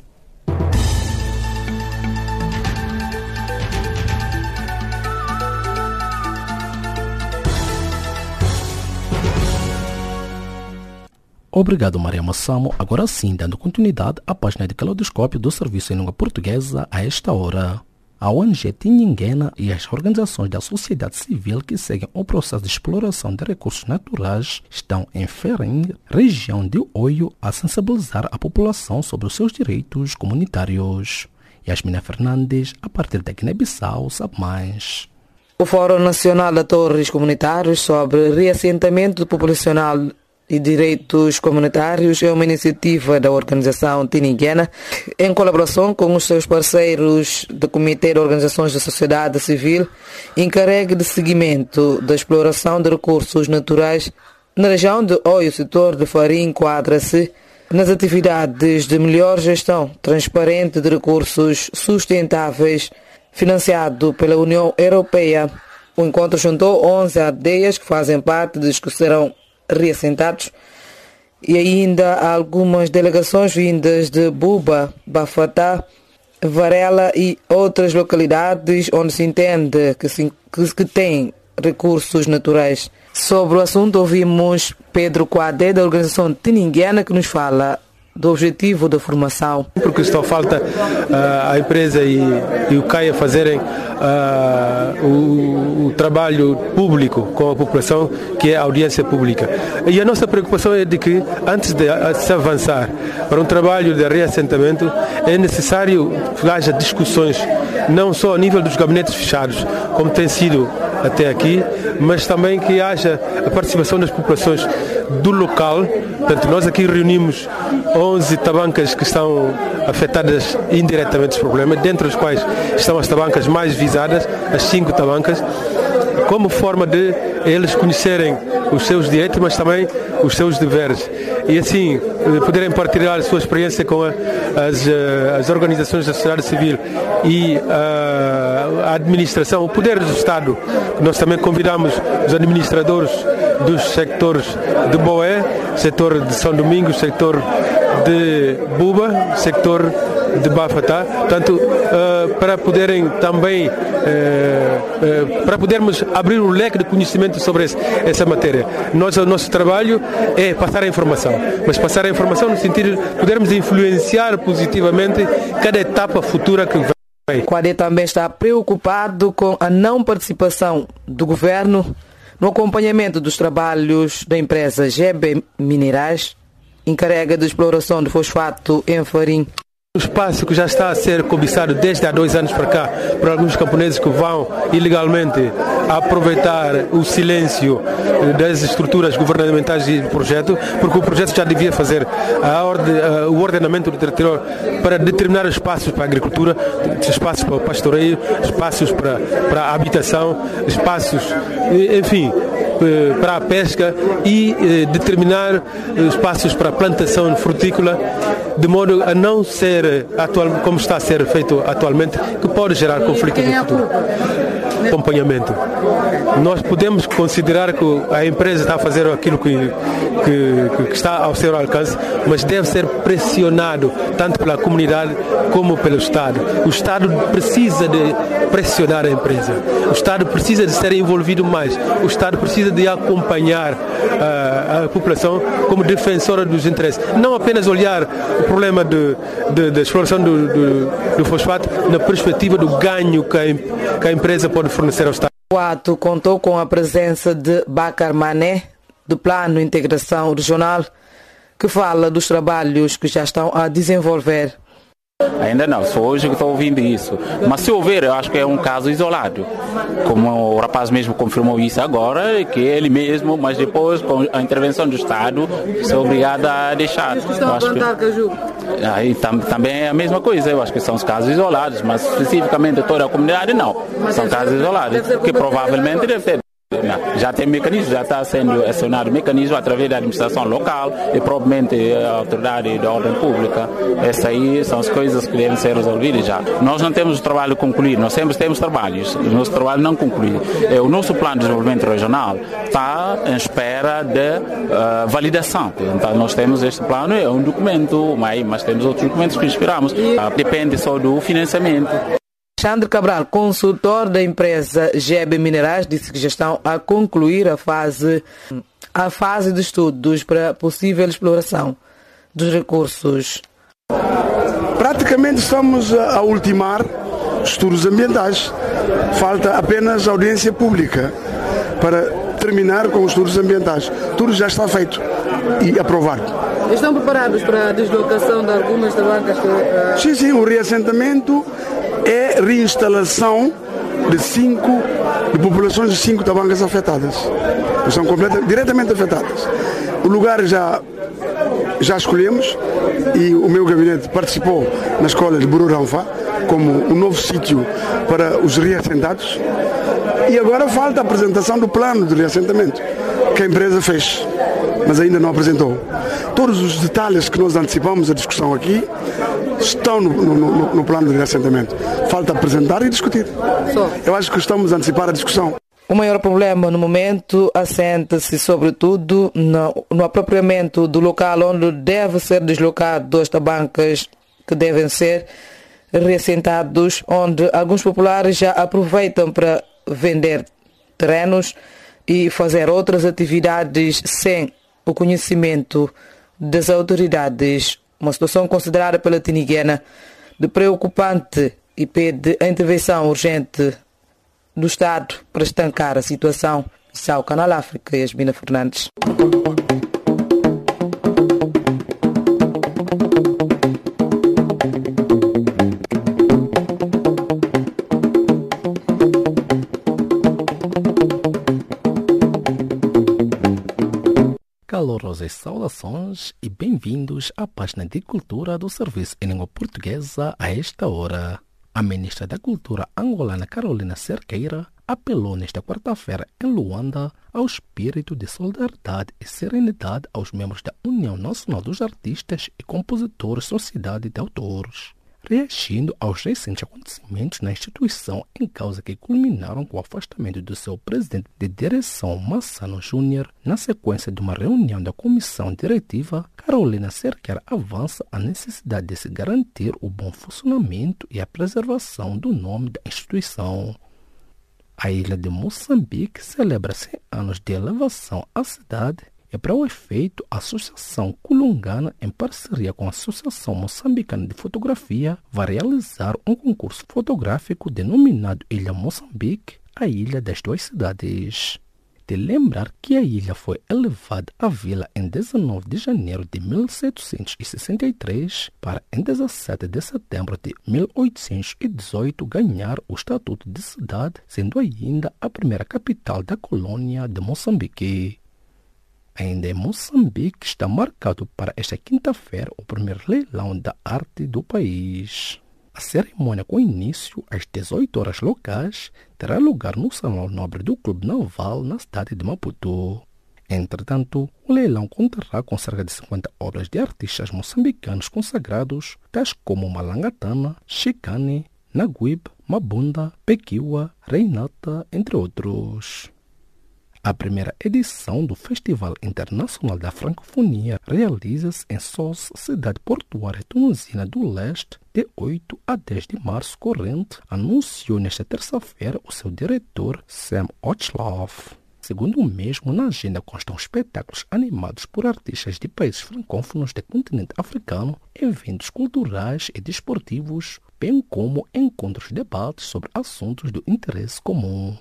Obrigado, Maria Massamo. Agora sim, dando continuidade à página de caleidoscópio do Serviço em Língua Portuguesa a esta hora. A ONG Tinhinguena e as organizações da sociedade civil que seguem o processo de exploração de recursos naturais estão em Ferem, região de Oio, a sensibilizar a população sobre os seus direitos comunitários. Yasmina Fernandes, a partir da Guiné-Bissau, sabe mais. O Fórum Nacional de Torres Comunitários sobre Reassentamento Populacional e Direitos Comunitários é uma iniciativa da organização tiniguiana em colaboração com os seus parceiros do Comitê de Organizações da Sociedade Civil, encarregue de seguimento da exploração de recursos naturais na região de Oio, setor de Farim, enquadra-se nas atividades de melhor gestão transparente de recursos sustentáveis financiado pela União Europeia. O encontro juntou 11 aldeias que fazem parte dos que serão reassentados e ainda algumas delegações vindas de Buba, Bafatá, Varela e outras localidades onde se entende que, se, que, que tem recursos naturais. Sobre o assunto ouvimos Pedro Quadé da organização Tininguiana que nos fala do objetivo da formação. Porque só falta uh, a empresa e, e, o CAIA fazerem uh, o, o, trabalho público com a população, que é a audiência pública. E a nossa preocupação é de que, antes de se avançar para um trabalho de reassentamento, é necessário que haja discussões, não só a nível dos gabinetes fechados, como tem sido até aqui, mas também que haja a participação das populações do local. Portanto, nós aqui reunimos 11 tabancas que estão afetadas indiretamente dos problemas, dentre as quais estão as tabancas mais visadas, as cinco tabancas, como forma de eles conhecerem os seus direitos, mas também os seus deveres. E assim eh, poderem partilhar a sua experiência com a, as, eh, as organizações da sociedade civil e a, eh, a administração, o poder do Estado. Nós também convidamos os administradores dos sectores de Boé, setor de São Domingos, setor de Buba, sector de Bafatá, portanto, uh, para poderem também, uh, uh, para podermos abrir o leque de conhecimento sobre essa matéria. Nós, o nosso trabalho é passar a informação, mas passar a informação no sentido de podermos influenciar positivamente cada etapa futura que vem. Quadé também está preocupado com a não participação do governo no acompanhamento dos trabalhos da empresa GB Minerais, encarrega de exploração de fosfato em Farim. O espaço que já está a ser cobiçado desde há dois anos para cá por alguns camponeses que vão ilegalmente aproveitar o silêncio das estruturas governamentais do projeto, porque o projeto já devia fazer ordem, o ordenamento do território para determinar espaços para a agricultura, espaços para o pastoreio, espaços para, para a habitação, espaços, enfim, para a pesca e determinar espaços para plantação frutícola, de modo a não ser atual, como está a ser feito atualmente, que pode gerar conflito no futuro. Acompanhamento. Nós podemos considerar que a empresa está a fazer aquilo que, que, que está ao seu alcance, mas deve ser pressionado tanto pela comunidade como pelo Estado. O Estado precisa de pressionar a empresa. O Estado precisa de ser envolvido mais. O Estado precisa de acompanhar uh, a população como defensora dos interesses. Não apenas olhar o problema de exploração do, do, do, fosfato na perspectiva do ganho que a, que a empresa pode fornecer ao Estado. O ato contou com a presença de Bakar Mané, do Plano Integração Regional, que fala dos trabalhos que já estão a desenvolver Ainda não, só hoje que estou ouvindo isso. Mas se houver, eu acho que é um caso isolado. Como o rapaz mesmo confirmou isso agora, que ele mesmo, mas depois, com a intervenção do Estado, se é obrigado a deixar. Estão a plantar caju? Aí, tam, também é a mesma coisa, eu acho que são os casos isolados, mas especificamente toda a comunidade não. São casos isolados, que provavelmente deve ter. Já tem mecanismo, já está sendo acionado mecanismo através da administração local e provavelmente a autoridade da ordem pública. Essas aí são as coisas que devem ser resolvidas já. Nós não temos o trabalho concluído, nós sempre temos trabalhos, o nosso trabalho não concluído. É, o nosso plano de desenvolvimento regional está em espera de uh, validação. Então nós temos este plano, é um documento, mas, mas temos outros documentos que inspiramos. Uh, depende só do financiamento. Alexandre Cabral, consultor da empresa GEB Minerais, disse que já estão a concluir a fase, a fase de estudos para possível exploração dos recursos. Praticamente estamos a ultimar estudos ambientais. Falta apenas audiência pública para terminar com os estudos ambientais. Tudo já está feito e aprovado. Estão preparados para a deslocação de algumas bancas? Que, uh... Sim, sim, o reassentamento é reinstalação de cinco de populações de cinco tabancas afetadas. Estão completamente, diretamente afetadas. O lugar já já escolhemos e o meu gabinete participou na escola de Bururanfa como um novo sítio para os reassentados. E agora falta a apresentação do plano de reassentamento que a empresa fez, mas ainda não apresentou. Todos os detalhes que nós antecipamos a discussão aqui estão no, no, no plano de reassentamento. Falta apresentar e discutir. Eu acho que estamos a antecipar a discussão. O maior problema no momento assenta-se, sobretudo, no, no apropriamento do local onde deve ser deslocado as tabancas que devem ser reassentados, onde alguns populares já aproveitam para vender terrenos e fazer outras atividades sem o conhecimento das autoridades uma situação considerada pela Tiniguena de preocupante e pede a intervenção urgente do Estado para estancar a situação. Isso é Canal África, Yasmina Fernandes. Calorosas saudações e bem-vindos à página de cultura do Serviço em Língua Portuguesa a esta hora. A ministra da Cultura angolana Carolina Cerqueira apelou nesta quarta-feira em Luanda ao espírito de solidariedade e serenidade aos membros da União Nacional dos Artistas e Compositores Sociedade de Autores reagindo aos recentes acontecimentos na instituição em causa que culminaram com o afastamento do seu presidente de direção, Massano Júnior, na sequência de uma reunião da comissão diretiva, Carolina Cerqueira avança a necessidade de se garantir o bom funcionamento e a preservação do nome da instituição. A ilha de Moçambique celebra 100 anos de elevação à cidade e para o efeito, a Associação Culungana, em parceria com a Associação Moçambicana de Fotografia, vai realizar um concurso fotográfico denominado Ilha Moçambique, a ilha das duas cidades. De lembrar que a ilha foi elevada à vila em 19 de janeiro de 1763 para em 17 de setembro de 1818 ganhar o estatuto de cidade, sendo ainda a primeira capital da colônia de Moçambique. Ainda em Moçambique está marcado para esta quinta-feira o primeiro leilão da arte do país. A cerimônia com início às 18 horas locais terá lugar no Salão Nobre do Clube Naval na cidade de Maputo. Entretanto, o leilão contará com cerca de 50 obras de artistas moçambicanos consagrados, tais como Malangatana, Chicane, Naguib, Mabunda, Pequiwa, Reinata, entre outros. A primeira edição do Festival Internacional da Francofonia realiza-se em Sos, cidade portuária tunisina do leste, de 8 a 10 de março corrente, anunciou nesta terça-feira o seu diretor Sam Ochlov. Segundo o mesmo, na agenda constam espetáculos animados por artistas de países francófonos do continente africano, eventos culturais e desportivos, bem como encontros e debates sobre assuntos do interesse comum.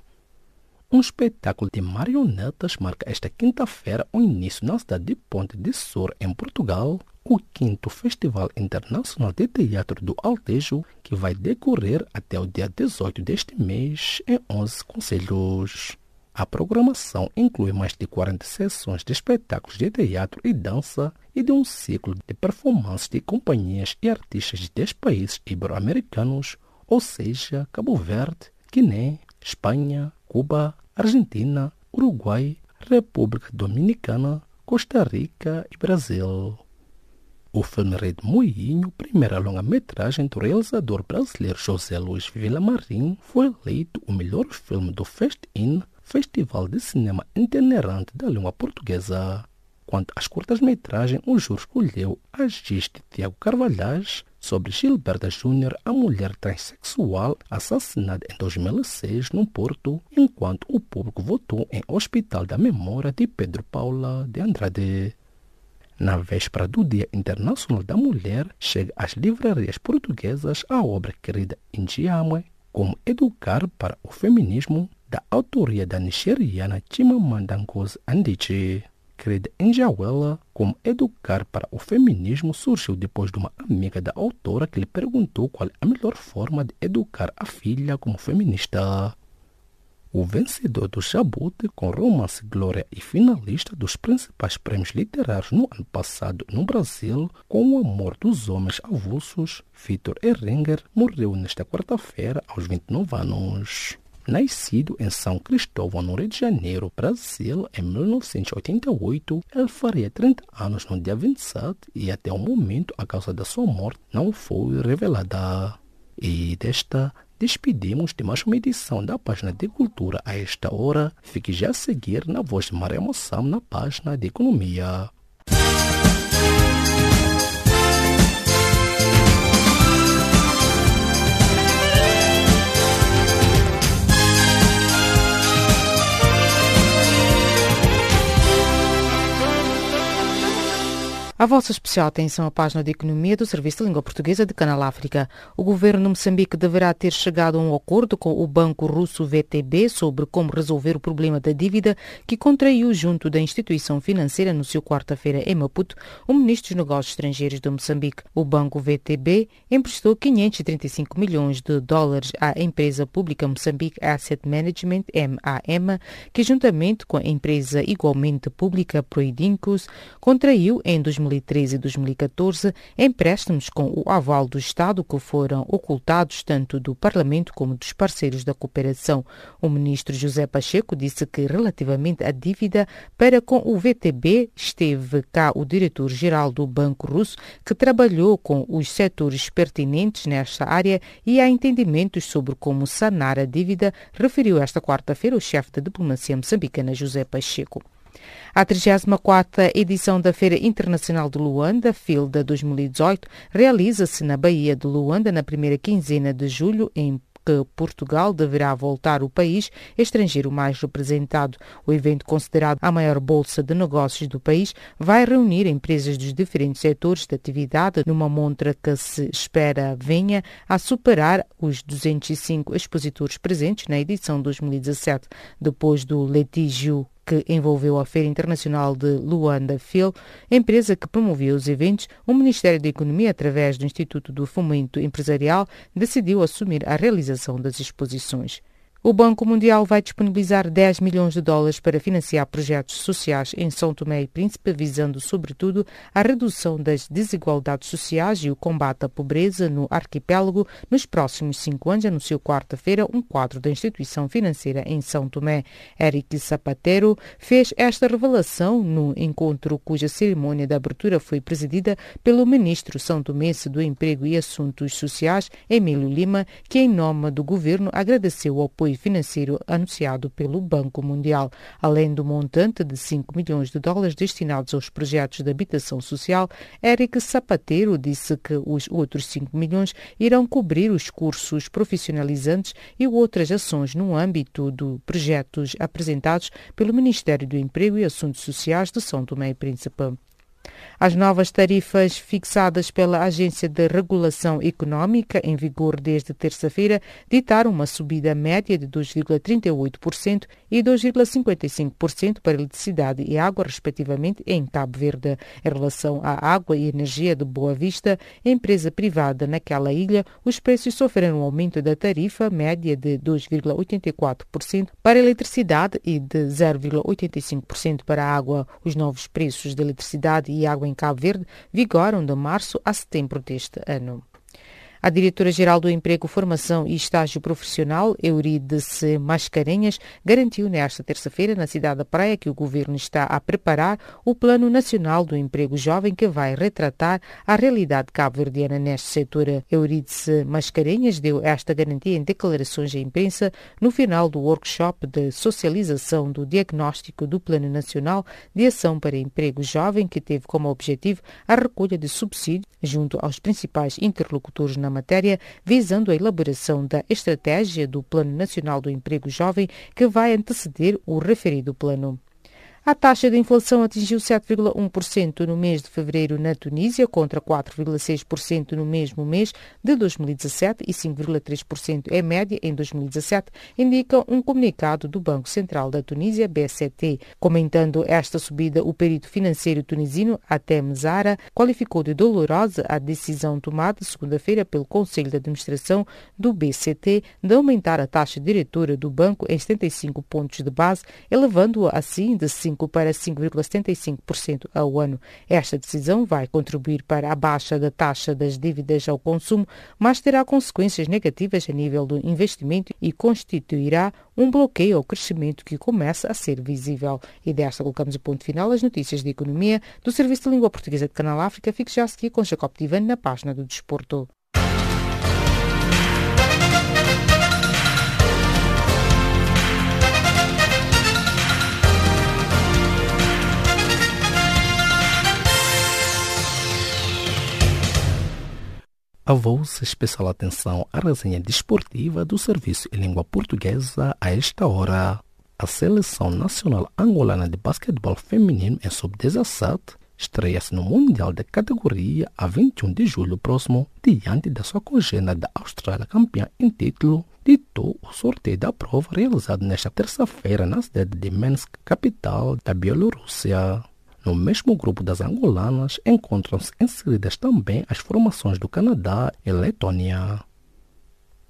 Um espetáculo de marionetas marca esta quinta-feira o início na cidade de Ponte de Sor, em Portugal, o quinto Festival Internacional de Teatro do Altejo, que vai decorrer até o dia 18 deste mês em 11 conselhos. A programação inclui mais de 40 sessões de espetáculos de teatro e dança e de um ciclo de performances de companhias e artistas de 10 países ibero-americanos, ou seja, Cabo Verde, Guiné, Espanha, Cuba, Argentina, Uruguai, República Dominicana, Costa Rica e Brasil. O filme Rede Moinho, primeira longa-metragem do realizador brasileiro José Luiz Villamarim, foi eleito o melhor filme do Fest-In, Festival de Cinema Itinerante da Língua Portuguesa. Quanto às curtas-metragens, o júri escolheu Agis de Tiago Carvalhais, sobre Gilberta Júnior, a mulher transexual assassinada em 2006 no Porto, enquanto o público votou em Hospital da Memória de Pedro Paula de Andrade. Na véspera do Dia Internacional da Mulher, chega às livrarias portuguesas a obra querida Indiamwe, Como Educar para o Feminismo, da autoria da nigeriana Chimamanda Ngozi Adichie querida Enjauela, como educar para o feminismo surgiu depois de uma amiga da autora que lhe perguntou qual é a melhor forma de educar a filha como feminista. O vencedor do Jabute com romance Glória e finalista dos principais prêmios literários no ano passado no Brasil, com o amor dos homens avulsos, Vitor Erringer, morreu nesta quarta-feira aos 29 anos. Nascido em São Cristóvão, no Rio de Janeiro, Brasil, em 1988, ele faria 30 anos no dia 27 e até o momento a causa da sua morte não foi revelada. E desta despedimos de mais uma edição da página de cultura a esta hora. Fique já a seguir na voz de Maria Moçam na página de economia. A vossa especial atenção à página de economia do Serviço de Língua Portuguesa de Canal África. O governo de Moçambique deverá ter chegado a um acordo com o banco russo VTB sobre como resolver o problema da dívida que contraiu junto da instituição financeira no seu quarta-feira em Maputo o ministro dos Negócios Estrangeiros de Moçambique. O banco VTB emprestou 535 milhões de dólares à empresa pública Moçambique Asset Management, MAM, que juntamente com a empresa igualmente pública Proidincos contraiu em 2000 2013 e 2014 empréstimos com o aval do Estado que foram ocultados tanto do Parlamento como dos parceiros da cooperação. O ministro José Pacheco disse que relativamente à dívida para com o VTB esteve cá o diretor-geral do Banco Russo que trabalhou com os setores pertinentes nesta área e há entendimentos sobre como sanar a dívida, referiu esta quarta-feira o chefe da diplomacia moçambicana José Pacheco. A 34ª edição da Feira Internacional de Luanda, FILDA 2018, realiza-se na Baía de Luanda na primeira quinzena de julho, em que Portugal deverá voltar o país estrangeiro mais representado. O evento, considerado a maior bolsa de negócios do país, vai reunir empresas dos diferentes setores de atividade numa montra que se espera venha a superar os 205 expositores presentes na edição 2017. Depois do litígio que envolveu a Feira Internacional de Luanda Phil, empresa que promovia os eventos, o Ministério da Economia, através do Instituto do Fomento Empresarial, decidiu assumir a realização das exposições. O Banco Mundial vai disponibilizar 10 milhões de dólares para financiar projetos sociais em São Tomé e Príncipe, visando, sobretudo, a redução das desigualdades sociais e o combate à pobreza no arquipélago nos próximos cinco anos, anunciou quarta-feira um quadro da instituição financeira em São Tomé. Eric Zapatero fez esta revelação no encontro cuja cerimônia de abertura foi presidida pelo ministro são tomense do Emprego e Assuntos Sociais, Emílio Lima, que, em nome do governo, agradeceu o apoio financeiro anunciado pelo Banco Mundial. Além do montante de 5 milhões de dólares destinados aos projetos de habitação social, Eric Sapateiro disse que os outros 5 milhões irão cobrir os cursos profissionalizantes e outras ações no âmbito de projetos apresentados pelo Ministério do Emprego e Assuntos Sociais de São Tomé e Príncipe. As novas tarifas fixadas pela Agência de Regulação Económica, em vigor desde terça-feira, ditaram uma subida média de 2,38% e 2,55% para eletricidade e água, respectivamente, em Cabo Verde. Em relação à água e energia de Boa Vista, empresa privada naquela ilha, os preços sofreram um aumento da tarifa média de 2,84% para eletricidade e de 0,85% para água. Os novos preços de eletricidade e água em Cabo Verde vigoram de março a setembro deste ano. A diretora-geral do Emprego, Formação e Estágio Profissional, Euridice Mascarenhas, garantiu nesta terça-feira na cidade da Praia que o governo está a preparar o Plano Nacional do Emprego Jovem que vai retratar a realidade cabo-verdiana neste setor. Euridice Mascarenhas deu esta garantia em declarações à imprensa no final do workshop de socialização do diagnóstico do Plano Nacional de Ação para Emprego Jovem que teve como objetivo a recolha de subsídios junto aos principais interlocutores na na matéria, visando a elaboração da estratégia do Plano Nacional do Emprego Jovem, que vai anteceder o referido plano. A taxa de inflação atingiu 7,1% no mês de fevereiro na Tunísia, contra 4,6% no mesmo mês de 2017 e 5,3% em média em 2017, indica um comunicado do Banco Central da Tunísia, BCT. Comentando esta subida, o perito financeiro tunisino Atem Zara qualificou de dolorosa a decisão tomada segunda-feira pelo Conselho de Administração do BCT de aumentar a taxa diretora do banco em 75 pontos de base, elevando-a assim de 5 para 5,75% ao ano. Esta decisão vai contribuir para a baixa da taxa das dívidas ao consumo, mas terá consequências negativas a nível do investimento e constituirá um bloqueio ao crescimento que começa a ser visível. E desta colocamos o ponto final às notícias de economia do Serviço de Língua Portuguesa de Canal África. Fique já a seguir com Jacob Tivan na página do Desporto. A voz especial atenção à resenha desportiva do Serviço em Língua Portuguesa a esta hora. A Seleção Nacional Angolana de Basquetebol Feminino em Sub-17 estreia-se no Mundial de categoria a 21 de julho próximo, diante da sua congênera da Austrália campeã em título, ditou o sorteio da prova realizado nesta terça-feira na cidade de Minsk, capital da Bielorrússia. No mesmo grupo das angolanas encontram-se inseridas também as formações do Canadá e Letônia.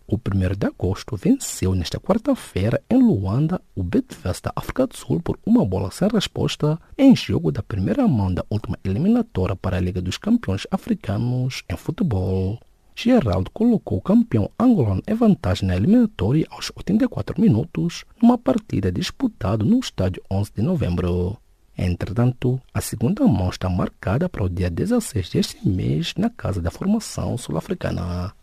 O 1 de agosto venceu nesta quarta-feira em Luanda o Betfest da África do Sul por uma bola sem resposta em jogo da primeira mão da última eliminatória para a Liga dos Campeões Africanos em futebol. Geraldo colocou o campeão angolano em vantagem na eliminatória aos 84 minutos, numa partida disputada no estádio 11 de novembro. Entretanto, a segunda mão está marcada para o dia 16 deste mês na Casa da Formação Sul-Africana.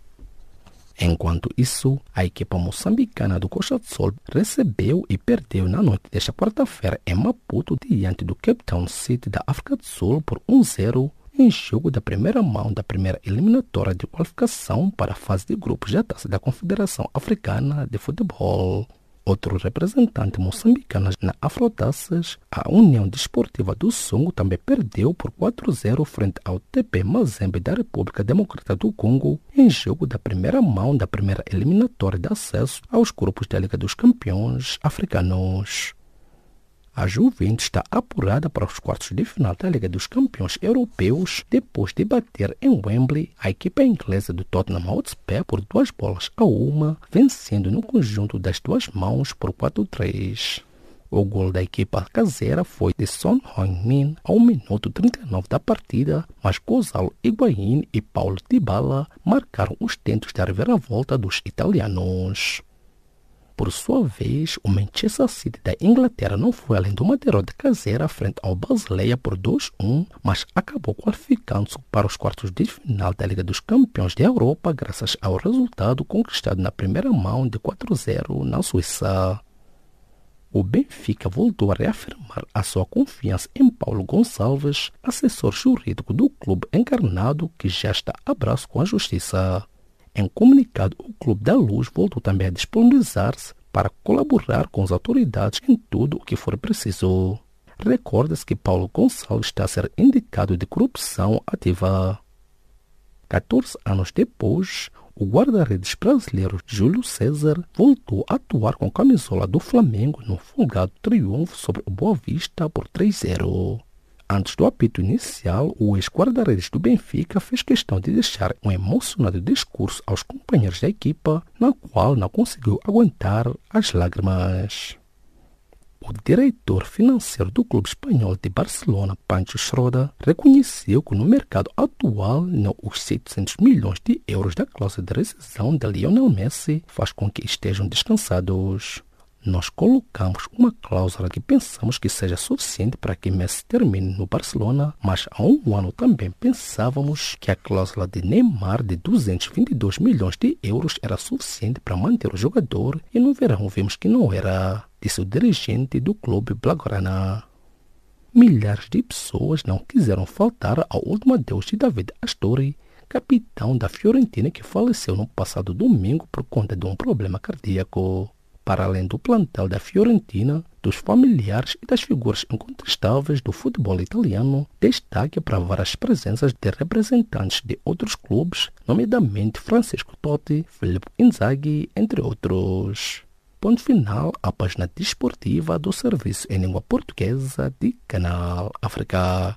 Enquanto isso, a equipa moçambicana do Coxa do Sol recebeu e perdeu na noite desta quarta-feira em Maputo diante do Cape Town City da África do Sul por 1-0 em jogo da primeira mão da primeira eliminatória de qualificação para a fase de grupos da Taça da Confederação Africana de Futebol. Outro representante moçambicano na Afrotaças, a União Desportiva do Songo também perdeu por 4-0 frente ao TP Mazembe da República Democrática do Congo em jogo da primeira mão da primeira eliminatória de acesso aos grupos da Liga dos Campeões Africanos. A Juventus está apurada para os quartos de final da Liga dos Campeões Europeus depois de bater em Wembley a equipa inglesa do Tottenham Hotspur por duas bolas a uma, vencendo no conjunto das duas mãos por 4-3. O gol da equipa caseira foi de Son Heung-min ao minuto 39 da partida, mas Gonzalo Higuaín e Paulo Dybala marcaram os tentos da reviravolta dos italianos. Por sua vez, o Manchester City da Inglaterra não foi além de uma derrota caseira frente ao Basileia por 2-1, mas acabou qualificando-se para os quartos de final da Liga dos Campeões da Europa graças ao resultado conquistado na primeira mão de 4-0 na Suíça. O Benfica voltou a reafirmar a sua confiança em Paulo Gonçalves, assessor jurídico do clube encarnado que já está a braço com a justiça. Em comunicado, o Clube da Luz voltou também a disponibilizar-se para colaborar com as autoridades em tudo o que for preciso. Recorda-se que Paulo Gonçalves está a ser indicado de corrupção ativa. 14 anos depois, o guarda-redes brasileiro Júlio César voltou a atuar com a camisola do Flamengo no folgado triunfo sobre o Boa Vista por 3-0. Antes do apito inicial, o ex-guarda-redes do Benfica fez questão de deixar um emocionado discurso aos companheiros da equipa, na qual não conseguiu aguentar as lágrimas. O diretor financeiro do clube espanhol de Barcelona, Pancho Schroeder, reconheceu que no mercado atual não os 700 milhões de euros da cláusula de rescisão de Lionel Messi faz com que estejam descansados nós colocamos uma cláusula que pensamos que seja suficiente para que Messi termine no Barcelona, mas há um ano também pensávamos que a cláusula de Neymar de 222 milhões de euros era suficiente para manter o jogador e no verão vimos que não era, disse o dirigente do clube Blaugrana. Milhares de pessoas não quiseram faltar ao último adeus de David Astori, capitão da Fiorentina que faleceu no passado domingo por conta de um problema cardíaco para além do plantel da Fiorentina, dos familiares e das figuras incontestáveis do futebol italiano, destaque para várias presenças de representantes de outros clubes, nomeadamente Francisco Totti, Filippo Inzaghi, entre outros. Ponto final à página desportiva do serviço em língua portuguesa de Canal África.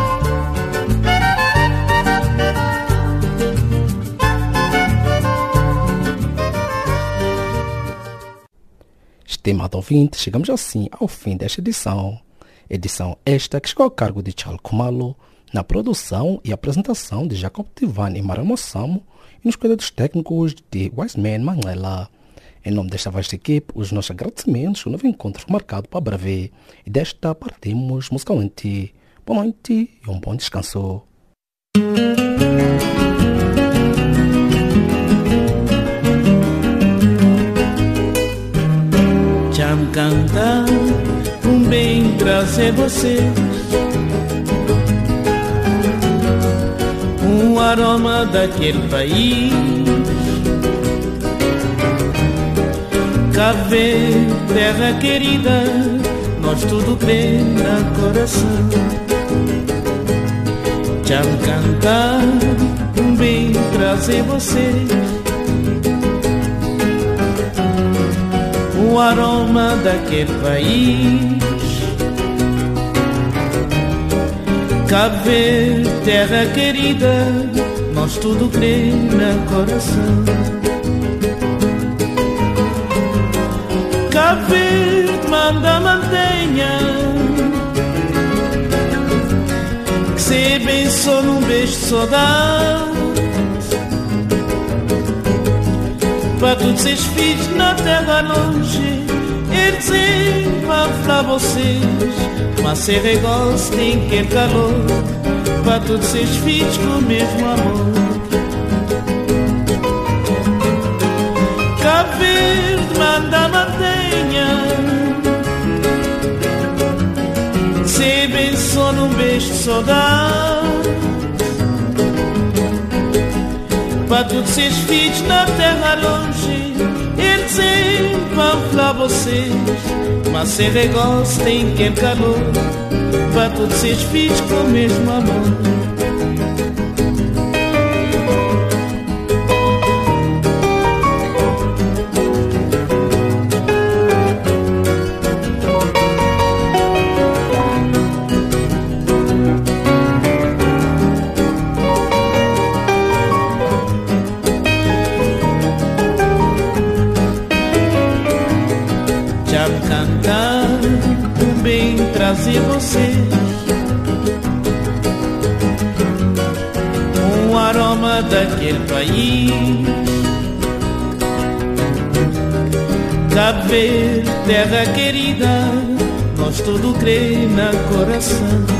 Estimado ouvinte, chegamos assim ao fim desta edição. Edição esta que chegou ao cargo de Charles Kumalo, na produção e apresentação de Jacob Tivan e Mara Mossamo e nos cuidados técnicos de Wiseman Manela. Em nome desta vasta equipe, os nossos agradecimentos, o novo encontro marcado para breve. E desta partimos musicalmente. Boa noite e um bom descanso. Cantar um bem trazer você um aroma daquele país Cave, terra querida, nós tudo crê na coração. Cham cantar, um bem trazer você. O aroma daquele país. Cave, terra querida, nós tudo crê na coração. Cave manda mantenha Que se bençou num beijo de saudade Para todos esses filhos na terra longe Eles vão falar vocês. Mas se regoce tem que calor Para todos esses filhos com o mesmo amor. Cabo Verde banda mantenha. Se bem só num beijo só Para todos seus filhos na terra longe Eles vão falar vocês. Mas se negócio tem quem calor Para todos seus filhos com o mesmo amor coração.